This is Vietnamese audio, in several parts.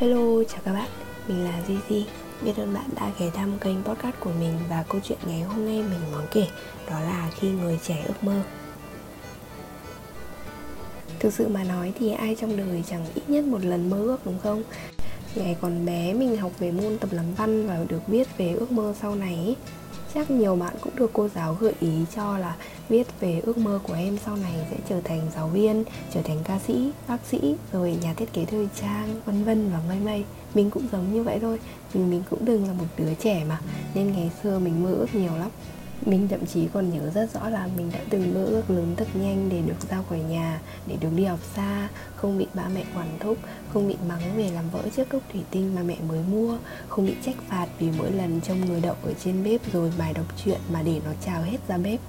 Hello, chào các bạn, mình là Gigi Biết ơn bạn đã ghé thăm kênh podcast của mình Và câu chuyện ngày hôm nay mình muốn kể Đó là khi người trẻ ước mơ. Thực sự mà nói thì ai trong đời chẳng ít nhất một lần mơ ước đúng không? Ngày còn bé mình học về môn tập làm văn và được biết về ước mơ sau này. Chắc nhiều bạn cũng được cô giáo gợi ý cho là viết về ước mơ của em sau này sẽ trở thành giáo viên, trở thành ca sĩ, bác sĩ, rồi nhà thiết kế thời trang, vân vân và mây mây. Mình cũng giống như vậy thôi, mình mình cũng đừng là một đứa trẻ mà, nên ngày xưa mình mơ ước nhiều lắm. Mình thậm chí còn nhớ rất rõ là mình đã từng mơ ước lớn thật nhanh để được ra khỏi nhà, để được đi học xa, không bị ba mẹ quản thúc, không bị mắng về làm vỡ chiếc cốc thủy tinh mà mẹ mới mua, không bị trách phạt vì mỗi lần trông người đậu ở trên bếp rồi bài đọc truyện mà để nó trào hết ra bếp.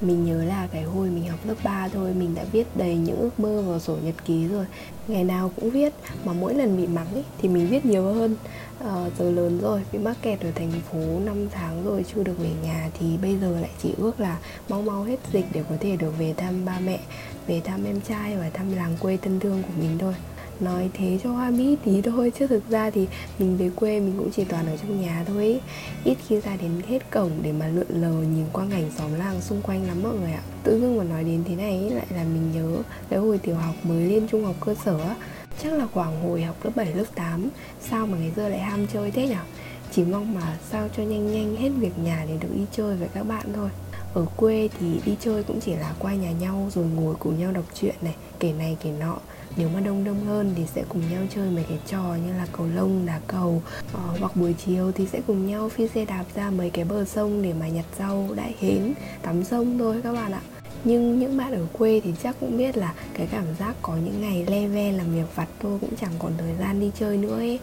Mình nhớ là cái hồi mình học lớp 3 thôi Mình đã viết đầy những ước mơ vào sổ nhật ký rồi Ngày nào cũng viết Mà mỗi lần bị mắng ấy, thì mình viết nhiều hơn à, Giờ lớn rồi Bị mắc kẹt ở thành phố 5 tháng rồi Chưa được về nhà Thì bây giờ lại chỉ ước là Mau mau hết dịch để có thể được về thăm ba mẹ Về thăm em trai và thăm làng quê thân thương của mình thôi. Nói thế cho hoa mỹ tí thôi chứ thực ra thì mình về quê mình cũng chỉ toàn ở trong nhà thôi. Ý. ít khi ra đến hết cổng để mà lượn lờ nhìn quang cảnh xóm làng xung quanh lắm mọi người ạ. Tự dưng mà nói đến thế này ý, lại là mình nhớ cái hồi tiểu học mới lên trung học cơ sở á chắc là khoảng hồi học lớp 7, lớp 8 sao mà ngày xưa lại ham chơi thế nhở? Chỉ mong mà sao cho nhanh nhanh hết việc nhà để được đi chơi với các bạn thôi. Ở quê thì đi chơi cũng chỉ là qua nhà nhau rồi ngồi cùng nhau đọc truyện này kể này kể nọ. Nếu mà đông đông hơn thì sẽ cùng nhau chơi mấy cái trò như là cầu lông đá cầu. Ờ, hoặc buổi chiều thì sẽ cùng nhau phi xe đạp ra mấy cái bờ sông để mà nhặt rau đại hến tắm sông thôi các bạn ạ nhưng những bạn ở quê thì chắc cũng biết là cái cảm giác có những ngày le ve làm việc vặt thôi cũng chẳng còn thời gian đi chơi nữa ấy.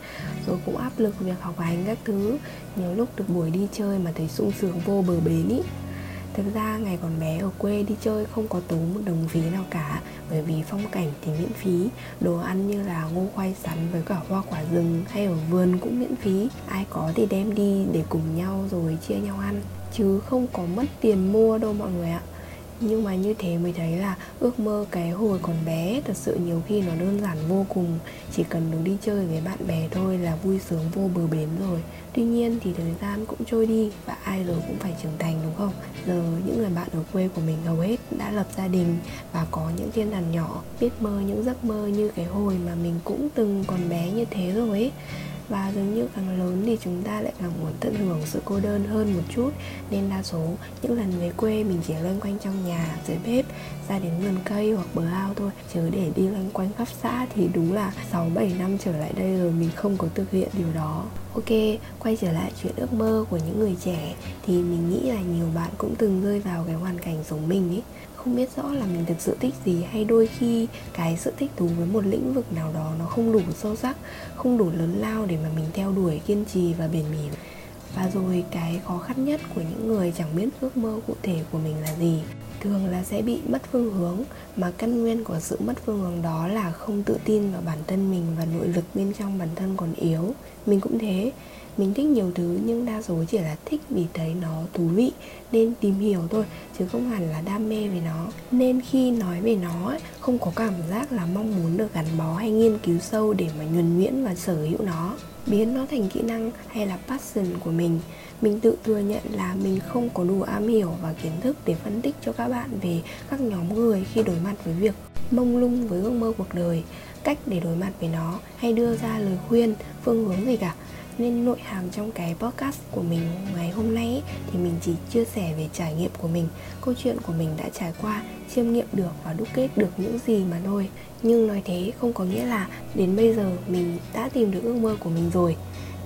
Rồi cũng áp lực việc học hành các thứ. Nhiều lúc được buổi đi chơi mà thấy sung sướng vô bờ bến ý. Thực ra ngày còn bé ở quê đi chơi không có tốn một đồng phí nào cả, Bởi vì phong cảnh thì miễn phí. Đồ ăn như là ngô khoai sắn với cả hoa quả rừng hay ở vườn cũng miễn phí. Ai có thì đem đi để cùng nhau rồi chia nhau ăn. Chứ không có mất tiền mua đâu mọi người ạ nhưng mà như thế mới thấy là ước mơ cái hồi còn bé thật sự nhiều khi nó đơn giản vô cùng. Chỉ cần được đi chơi với bạn bè thôi là vui sướng vô bờ bến rồi. Tuy nhiên thì thời gian cũng trôi đi và ai rồi cũng phải trưởng thành, đúng không? Giờ những người bạn ở quê của mình hầu hết đã lập gia đình và có những thiên đàn nhỏ, biết mơ những giấc mơ như cái hồi mà mình cũng từng còn bé như thế rồi ấy và dường như càng lớn thì chúng ta lại càng muốn tận hưởng sự cô đơn hơn một chút. Nên đa số những lần về quê mình chỉ loanh quanh trong nhà dưới bếp ra đến vườn cây hoặc bờ ao thôi. Chứ để đi loanh quanh khắp xã thì đúng là 6 7 năm trở lại đây rồi mình không có thực hiện điều đó. Ok, quay trở lại chuyện ước mơ của những người trẻ. Thì mình nghĩ là nhiều bạn cũng từng rơi vào cái hoàn cảnh giống mình ấy không biết rõ là mình thực sự thích gì, hay đôi khi cái sự thích thú với một lĩnh vực nào đó nó không đủ sâu sắc, không đủ lớn lao để mà mình theo đuổi, kiên trì và bền bỉ. Và rồi cái khó khăn nhất của những người chẳng biết ước mơ cụ thể của mình là gì, thường là sẽ bị mất phương hướng. Mà căn nguyên của sự mất phương hướng đó là không tự tin vào bản thân mình và nội lực bên trong bản thân còn yếu. Mình cũng thế mình thích nhiều thứ nhưng đa số chỉ là thích vì thấy nó thú vị nên tìm hiểu thôi chứ không hẳn là đam mê về nó. Nên khi nói về nó ấy, không có cảm giác là mong muốn được gắn bó hay nghiên cứu sâu để mà nhuần nhuyễn và sở hữu nó. Biến nó thành kỹ năng hay là passion của mình mình tự thừa nhận là mình không có đủ am hiểu và kiến thức để phân tích cho các bạn về các nhóm người khi đối mặt với việc mông lung với ước mơ cuộc đời cách để đối mặt với nó hay đưa ra lời khuyên phương hướng gì cả nên nội hàm trong cái podcast của mình ngày hôm nay thì mình chỉ chia sẻ về trải nghiệm của mình, câu chuyện của mình đã trải qua, chiêm nghiệm được và đúc kết được những gì mà thôi. Nhưng nói thế không có nghĩa là đến bây giờ mình đã tìm được ước mơ của mình rồi.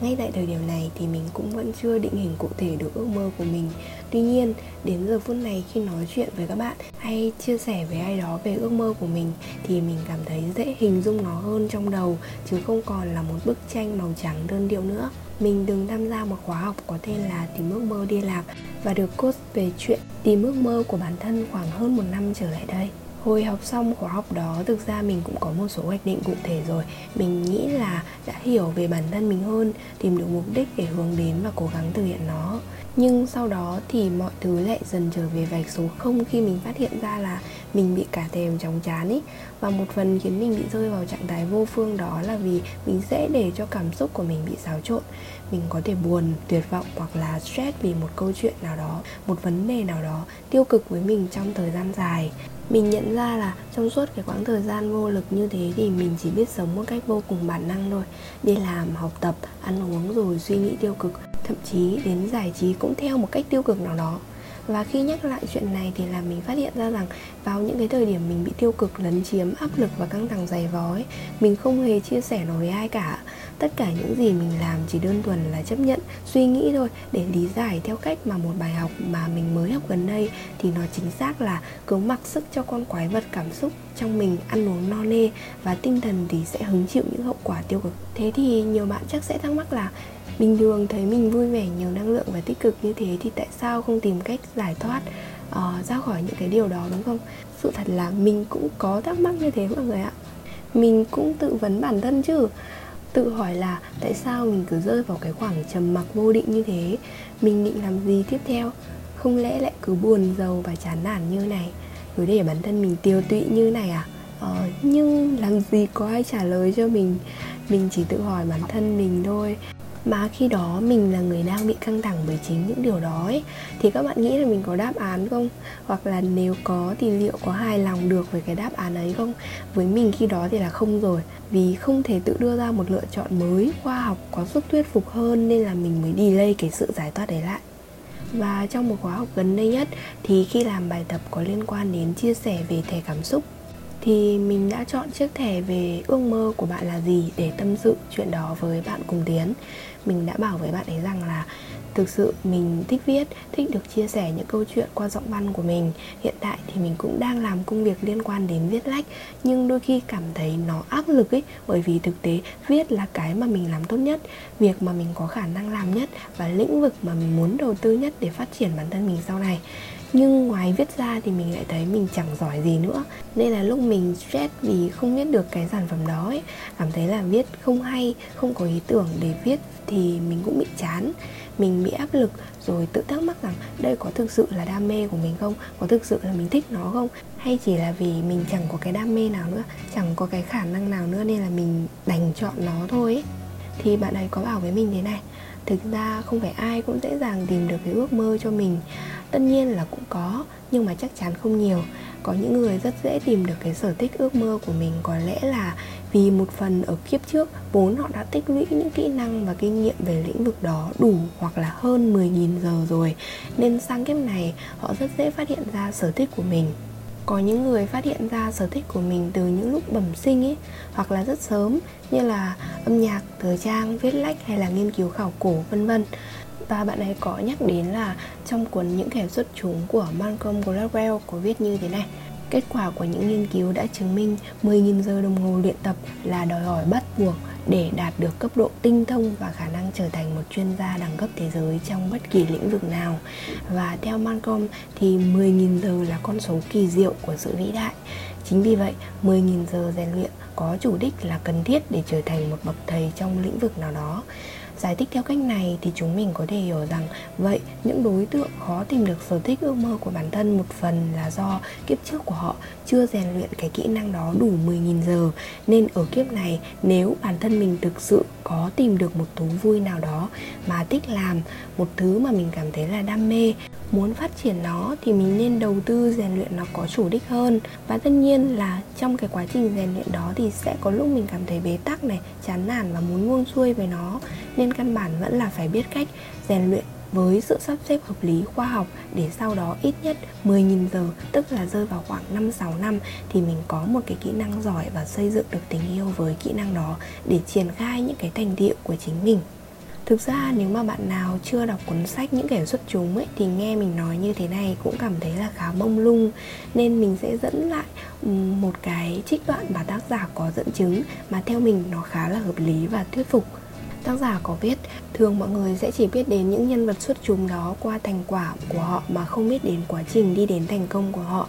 Ngay tại thời điểm này thì mình cũng vẫn chưa định hình cụ thể được ước mơ của mình tuy nhiên, đến giờ phút này khi nói chuyện với các bạn hay chia sẻ với ai đó về ước mơ của mình thì mình cảm thấy dễ hình dung nó hơn trong đầu, chứ không còn là một bức tranh màu trắng đơn điệu nữa. Mình từng tham gia một khóa học có tên là tìm ước mơ đi làm và được coach về chuyện tìm ước mơ của bản thân khoảng hơn một năm trở lại đây. Hồi học xong khóa học đó, thực ra mình cũng có một số hoạch định cụ thể rồi. Mình nghĩ là đã hiểu về bản thân mình hơn, tìm được mục đích để hướng đến và cố gắng thực hiện nó nhưng sau đó thì mọi thứ lại dần trở về vạch số không khi mình phát hiện ra là mình bị cả thèm chóng chán ý. Và một phần khiến mình bị rơi vào trạng thái vô phương đó là vì mình dễ để cho cảm xúc của mình bị xáo trộn. Mình có thể buồn, tuyệt vọng hoặc là stress vì một câu chuyện nào đó, một vấn đề nào đó tiêu cực với mình trong thời gian dài. Mình nhận ra là trong suốt cái quãng thời gian vô lực như thế thì mình chỉ biết sống một cách vô cùng bản năng thôi. Đi làm, học tập, ăn uống rồi suy nghĩ tiêu cực thậm chí đến giải trí cũng theo một cách tiêu cực nào đó. Và khi nhắc lại chuyện này thì là mình phát hiện ra rằng vào những cái thời điểm mình bị tiêu cực, lấn chiếm, áp lực và căng thẳng dày vó mình không hề chia sẻ nó với ai cả. Tất cả những gì mình làm chỉ đơn thuần là chấp nhận, suy nghĩ thôi, để lý giải theo cách mà một bài học mà mình mới học gần đây thì nó chính xác là cứ mặc sức cho con quái vật cảm xúc trong mình ăn uống no nê và tinh thần thì sẽ hứng chịu những hậu quả tiêu cực. Thế thì nhiều bạn chắc sẽ thắc mắc là bình thường thấy mình vui vẻ nhiều năng lượng và tích cực như thế thì tại sao không tìm cách giải thoát uh, ra khỏi những cái điều đó đúng không? Sự thật là mình cũng có thắc mắc như thế mọi người ạ. Mình cũng tự vấn bản thân chứ. Tự hỏi là tại sao mình cứ rơi vào cái khoảng trầm mặc vô định như thế? Mình định làm gì tiếp theo? Không lẽ lại cứ buồn giàu và chán nản như này? Cứ để bản thân mình tiêu tụy như này à? Ờ, nhưng làm gì có ai trả lời cho mình? Mình chỉ tự hỏi bản thân mình thôi mà khi đó mình là người đang bị căng thẳng bởi chính những điều đó ấy, thì các bạn nghĩ là mình có đáp án không? Hoặc là nếu có thì liệu có hài lòng được với cái đáp án ấy không? Với mình khi đó thì là không rồi. Vì không thể tự đưa ra một lựa chọn mới, khoa học có sức thuyết phục hơn nên là mình mới delay cái sự giải thoát đấy lại. Và trong một khóa học gần đây nhất thì khi làm bài tập có liên quan đến chia sẻ về thẻ cảm xúc thì mình đã chọn chiếc thẻ về ước mơ của bạn là gì để tâm sự chuyện đó với bạn cùng tiến. Mình đã bảo với bạn ấy rằng là thực sự mình thích viết, thích được chia sẻ những câu chuyện qua giọng văn của mình. Hiện tại thì mình cũng đang làm công việc liên quan đến viết lách, nhưng đôi khi cảm thấy nó áp lực ấy, bởi vì thực tế viết là cái mà mình làm tốt nhất, việc mà mình có khả năng làm nhất và lĩnh vực mà mình muốn đầu tư nhất để phát triển bản thân mình sau này nhưng ngoài viết ra thì mình lại thấy mình chẳng giỏi gì nữa. Nên là lúc mình stress vì không viết được cái sản phẩm đó ấy, cảm thấy là viết không hay, không có ý tưởng để viết thì mình cũng bị chán. Mình bị áp lực rồi tự thắc mắc rằng đây có thực sự là đam mê của mình không? Có thực sự là mình thích nó không? Hay chỉ là vì mình chẳng có cái đam mê nào nữa, chẳng có cái khả năng nào nữa nên là mình đành chọn nó thôi ấy. thì bạn ấy có bảo với mình thế này thực ra không phải ai cũng dễ dàng tìm được cái ước mơ cho mình. Tất nhiên là cũng có, nhưng mà chắc chắn không nhiều. Có những người rất dễ tìm được cái sở thích ước mơ của mình. Có lẽ là vì một phần ở kiếp trước, vốn họ đã tích lũy những kỹ năng và kinh nghiệm về lĩnh vực đó đủ hoặc là hơn 10.000 giờ rồi. Nên sang kiếp này, họ rất dễ phát hiện ra sở thích của mình có những người phát hiện ra sở thích của mình từ những lúc bẩm sinh ấy, hoặc là rất sớm, như là âm nhạc, thời trang, viết lách hay là nghiên cứu khảo cổ, vân vân. Và bạn ấy có nhắc đến là trong cuốn những kẻ xuất chúng của Malcolm Gladwell có viết như thế này. Kết quả của những nghiên cứu đã chứng minh 10.000 giờ đồng hồ luyện tập là đòi hỏi bắt buộc để đạt được cấp độ tinh thông và khả năng trở thành một chuyên gia đẳng cấp thế giới trong bất kỳ lĩnh vực nào. Và theo Malcolm thì 10.000 giờ là con số kỳ diệu của sự vĩ đại. Chính vì vậy, 10.000 giờ rèn luyện có chủ đích là cần thiết để trở thành một bậc thầy trong lĩnh vực nào đó giải thích theo cách này thì chúng mình có thể hiểu rằng vậy, những đối tượng khó tìm được sở thích ước mơ của bản thân một phần là do kiếp trước của họ chưa rèn luyện cái kỹ năng đó đủ 10.000 giờ. Nên ở kiếp này, nếu bản thân mình thực sự có tìm được một thú vui nào đó mà thích làm một thứ mà mình cảm thấy là đam mê, muốn phát triển nó thì mình nên đầu tư rèn luyện nó có chủ đích hơn. Và tất nhiên là trong cái quá trình rèn luyện đó thì sẽ có lúc mình cảm thấy bế tắc này, chán nản và muốn buông xuôi với nó. Nên căn bản vẫn là phải biết cách rèn luyện với sự sắp xếp hợp lý, khoa học để sau đó ít nhất 10.000 giờ, tức là rơi vào khoảng 5-6 năm thì mình có một cái kỹ năng giỏi và xây dựng được tình yêu với kỹ năng đó để triển khai những cái thành tiệu của chính mình. Thực ra, nếu mà bạn nào chưa đọc cuốn sách những kẻ xuất chúng ấy, thì nghe mình nói như thế này cũng cảm thấy là khá mông lung. Nên mình sẽ dẫn lại ừ, một cái trích đoạn mà tác giả có dẫn chứng mà theo mình nó khá là hợp lý và thuyết phục tác giả có viết thường mọi người sẽ chỉ biết đến những nhân vật xuất chúng đó qua thành quả của họ mà không biết đến quá trình đi đến thành công của họ.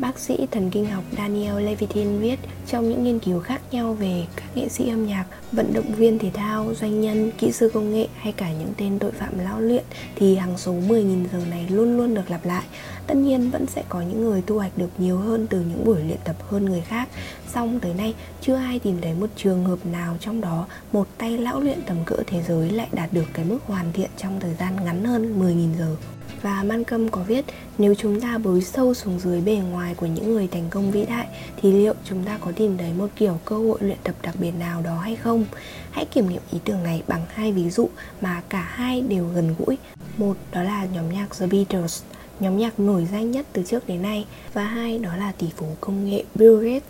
Bác sĩ thần kinh học Daniel Levitin viết trong những nghiên cứu khác nhau về các nghệ sĩ âm nhạc, vận động viên thể thao, doanh nhân, kỹ sư công nghệ hay cả những tên tội phạm lao luyện thì hàng số 10.000 giờ này luôn luôn được lặp lại. Tất nhiên vẫn sẽ có những người thu hoạch được nhiều hơn từ những buổi luyện tập hơn người khác. Song tới nay chưa ai tìm thấy một trường hợp nào trong đó một tay lão luyện tầm cỡ thế giới lại đạt được cái mức hoàn thiện trong thời gian ngắn hơn 10.000 giờ. Và Malcolm có viết nếu chúng ta bới sâu xuống dưới bề ngoài của những người thành công vĩ đại thì liệu chúng ta có tìm thấy một kiểu cơ hội luyện tập đặc biệt nào đó hay không? Hãy kiểm nghiệm ý tưởng này bằng hai ví dụ mà cả hai đều gần gũi. Một đó là nhóm nhạc The Beatles, nhóm nhạc nổi danh nhất từ trước đến nay và hai đó là tỷ phú công nghệ Bill Gates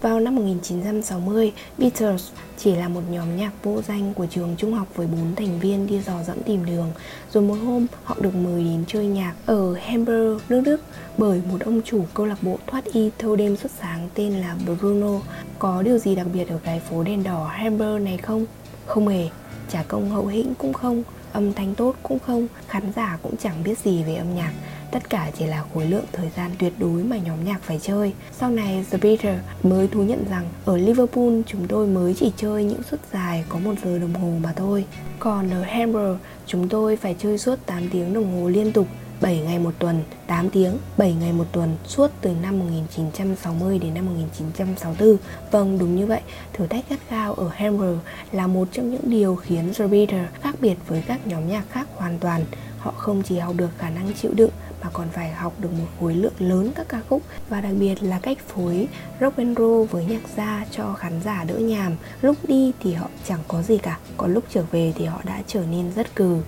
vào năm 1960, Beatles chỉ là một nhóm nhạc vô danh của trường trung học với bốn thành viên đi dò dẫm tìm đường. Rồi một hôm, họ được mời đến chơi nhạc ở Hamburg, nước Đức bởi một ông chủ câu lạc bộ thoát y thâu đêm suốt sáng tên là Bruno. Có điều gì đặc biệt ở cái phố đèn đỏ Hamburg này không? Không hề, trả công hậu hĩnh cũng không, âm thanh tốt cũng không, khán giả cũng chẳng biết gì về âm nhạc Tất cả chỉ là khối lượng thời gian tuyệt đối mà nhóm nhạc phải chơi Sau này The Beatles mới thú nhận rằng Ở Liverpool chúng tôi mới chỉ chơi những suất dài có một giờ đồng hồ mà thôi Còn ở Hamburg chúng tôi phải chơi suốt 8 tiếng đồng hồ liên tục 7 ngày một tuần, 8 tiếng, 7 ngày một tuần suốt từ năm 1960 đến năm 1964. Vâng, đúng như vậy, thử thách gắt gao ở Hamburg là một trong những điều khiến The Beatles khác biệt với các nhóm nhạc khác hoàn toàn. Họ không chỉ học được khả năng chịu đựng mà còn phải học được một khối lượng lớn các ca khúc và đặc biệt là cách phối rock and roll với nhạc gia cho khán giả đỡ nhàm. Lúc đi thì họ chẳng có gì cả, còn lúc trở về thì họ đã trở nên rất cừ.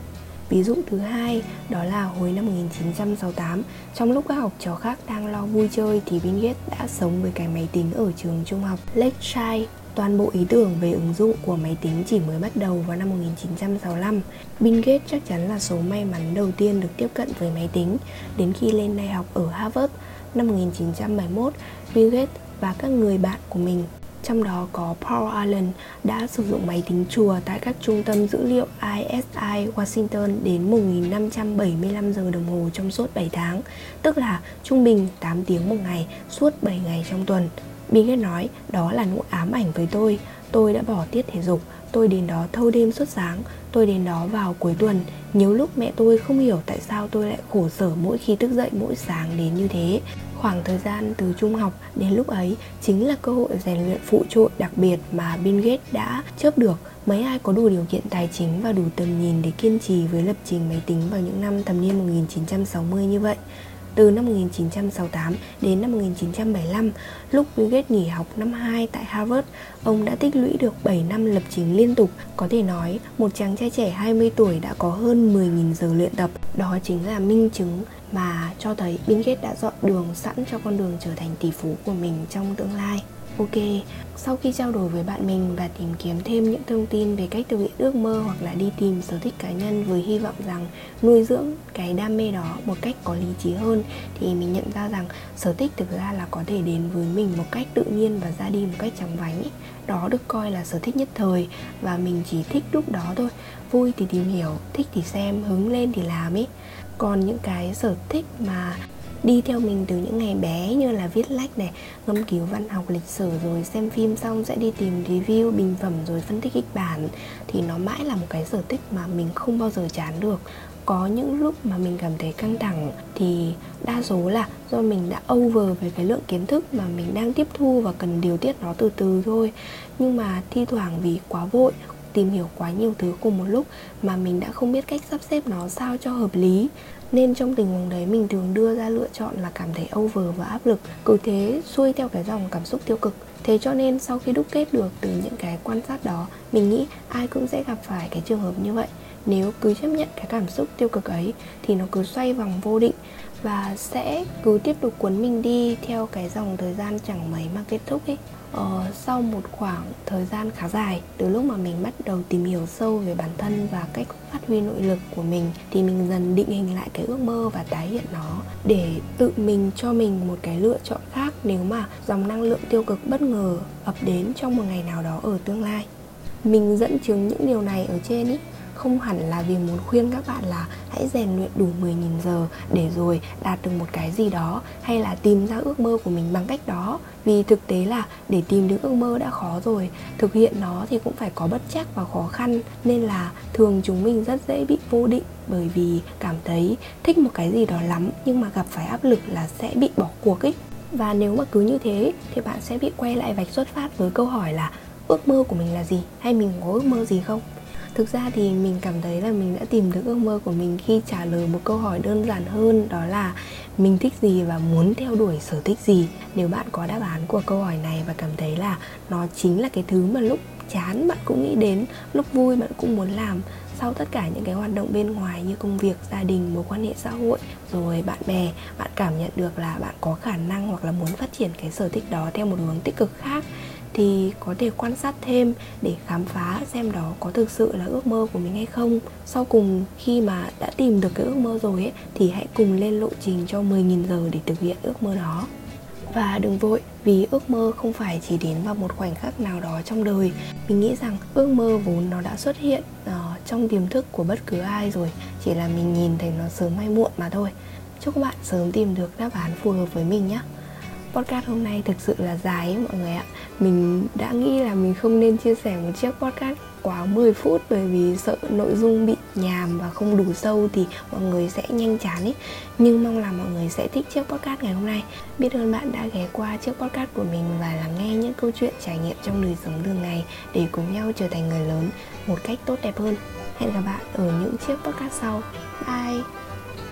Ví dụ thứ hai đó là hồi năm 1968 Trong lúc các học trò khác đang lo vui chơi Thì Bill Gates đã sống với cái máy tính ở trường trung học Lakeside Toàn bộ ý tưởng về ứng dụng của máy tính chỉ mới bắt đầu vào năm 1965. Bill Gates chắc chắn là số may mắn đầu tiên được tiếp cận với máy tính. Đến khi lên đại học ở Harvard năm 1971, Bill Gates và các người bạn của mình trong đó có Paul Allen đã sử dụng máy tính chùa tại các trung tâm dữ liệu ISI Washington đến 1.575 giờ đồng hồ trong suốt 7 tháng, tức là trung bình 8 tiếng một ngày suốt 7 ngày trong tuần. Bill Gates nói, đó là nỗi ám ảnh với tôi. Tôi đã bỏ tiết thể dục. Tôi đến đó thâu đêm suốt sáng. Tôi đến đó vào cuối tuần. Nhiều lúc mẹ tôi không hiểu tại sao tôi lại khổ sở mỗi khi thức dậy mỗi sáng đến như thế. Khoảng thời gian từ trung học đến lúc ấy chính là cơ hội rèn luyện phụ trội đặc biệt mà Bill Gates đã chớp được. Mấy ai có đủ điều kiện tài chính và đủ tầm nhìn để kiên trì với lập trình máy tính vào những năm thập niên 1960 như vậy? Từ năm 1968 đến năm 1975, lúc Bill Gates nghỉ học năm 2 tại Harvard, ông đã tích lũy được 7 năm lập trình liên tục. Có thể nói, một chàng trai trẻ 20 tuổi đã có hơn 10.000 giờ luyện tập. Đó chính là minh chứng mà cho thấy Bill Gates đã dọn đường sẵn cho con đường trở thành tỷ phú của mình trong tương lai. Ok, sau khi trao đổi với bạn mình và tìm kiếm thêm những thông tin về cách thực hiện ước mơ hoặc là đi tìm sở thích cá nhân với hy vọng rằng nuôi dưỡng cái đam mê đó một cách có lý trí hơn thì mình nhận ra rằng sở thích thực ra là có thể đến với mình một cách tự nhiên và ra đi một cách chóng vánh ấy. Đó được coi là sở thích nhất thời và mình chỉ thích lúc đó thôi. Vui thì tìm hiểu, thích thì xem, hứng lên thì làm ấy. Còn những cái sở thích mà đi theo mình từ những ngày bé như là viết lách này, ngâm cứu văn học, lịch sử, rồi xem phim xong sẽ đi tìm review bình phẩm rồi phân tích kịch bản. Thì nó mãi là một cái sở thích mà mình không bao giờ chán được. Có những lúc mà mình cảm thấy căng thẳng thì đa số là do mình đã over về cái lượng kiến thức mà mình đang tiếp thu và cần điều tiết nó từ từ thôi. Nhưng mà thi thoảng vì quá vội tìm hiểu quá nhiều thứ cùng một lúc mà mình đã không biết cách sắp xếp nó sao cho hợp lý. Nên trong tình huống đấy mình thường đưa ra lựa chọn là cảm thấy over và áp lực. Cứ thế xuôi theo cái dòng cảm xúc tiêu cực. Thế cho nên sau khi đúc kết được từ những cái quan sát đó, mình nghĩ ai cũng sẽ gặp phải cái trường hợp như vậy. Nếu cứ chấp nhận cái cảm xúc tiêu cực ấy, thì nó cứ xoay vòng vô định và sẽ cứ tiếp tục cuốn mình đi theo cái dòng thời gian chẳng mấy mà kết thúc ấy ờ, sau một khoảng thời gian khá dài từ lúc mà mình bắt đầu tìm hiểu sâu về bản thân và cách phát huy nội lực của mình thì mình dần định hình lại cái ước mơ và tái hiện nó để tự mình cho mình một cái lựa chọn khác nếu mà dòng năng lượng tiêu cực bất ngờ ập đến trong một ngày nào đó ở tương lai. Mình dẫn chứng những điều này ở trên ý không hẳn là vì muốn khuyên các bạn là hãy rèn luyện đủ 10.000 giờ để rồi đạt được một cái gì đó, hay là tìm ra ước mơ của mình bằng cách đó. Vì thực tế là để tìm được ước mơ đã khó rồi, thực hiện nó thì cũng phải có bất chắc và khó khăn. Nên là thường chúng mình rất dễ bị vô định bởi vì cảm thấy thích một cái gì đó lắm, nhưng mà gặp phải áp lực là sẽ bị bỏ cuộc ấy. Và nếu mà cứ như thế thì bạn sẽ bị quay lại vạch xuất phát với câu hỏi là ước mơ của mình là gì? Hay mình có ước mơ gì không? Thực ra thì mình cảm thấy là mình đã tìm được ước mơ của mình khi trả lời một câu hỏi đơn giản hơn, đó là mình thích gì và muốn theo đuổi sở thích gì? Nếu bạn có đáp án của câu hỏi này và cảm thấy là nó chính là cái thứ mà lúc chán bạn cũng nghĩ đến, lúc vui bạn cũng muốn làm, sau tất cả những cái hoạt động bên ngoài như công việc, gia đình, mối quan hệ xã hội, rồi bạn bè, bạn cảm nhận được là bạn có khả năng hoặc là muốn phát triển cái sở thích đó theo một hướng tích cực khác thì có thể quan sát thêm để khám phá xem đó có thực sự là ước mơ của mình hay không. Sau cùng khi mà đã tìm được cái ước mơ rồi ấy thì hãy cùng lên lộ trình cho 10.000 giờ để thực hiện ước mơ đó. Và đừng vội vì ước mơ không phải chỉ đến vào một khoảnh khắc nào đó trong đời. Mình nghĩ rằng ước mơ vốn nó đã xuất hiện uh, trong tiềm thức của bất cứ ai rồi chỉ là mình nhìn thấy nó sớm hay muộn mà thôi. Chúc các bạn sớm tìm được đáp án phù hợp với mình nhé podcast hôm nay thực sự là dài ấy, mọi người ạ. Mình đã nghĩ là mình không nên chia sẻ một chiếc podcast quá 10 phút Bởi vì sợ nội dung bị nhàm và không đủ sâu thì mọi người sẽ nhanh chán ấy. Nhưng mong là mọi người sẽ thích chiếc podcast ngày hôm nay. Biết ơn bạn đã ghé qua chiếc podcast của mình và lắng nghe những câu chuyện trải nghiệm trong đời sống thường ngày Để cùng nhau trở thành người lớn một cách tốt đẹp hơn. Hẹn gặp bạn ở những chiếc podcast sau. Bye!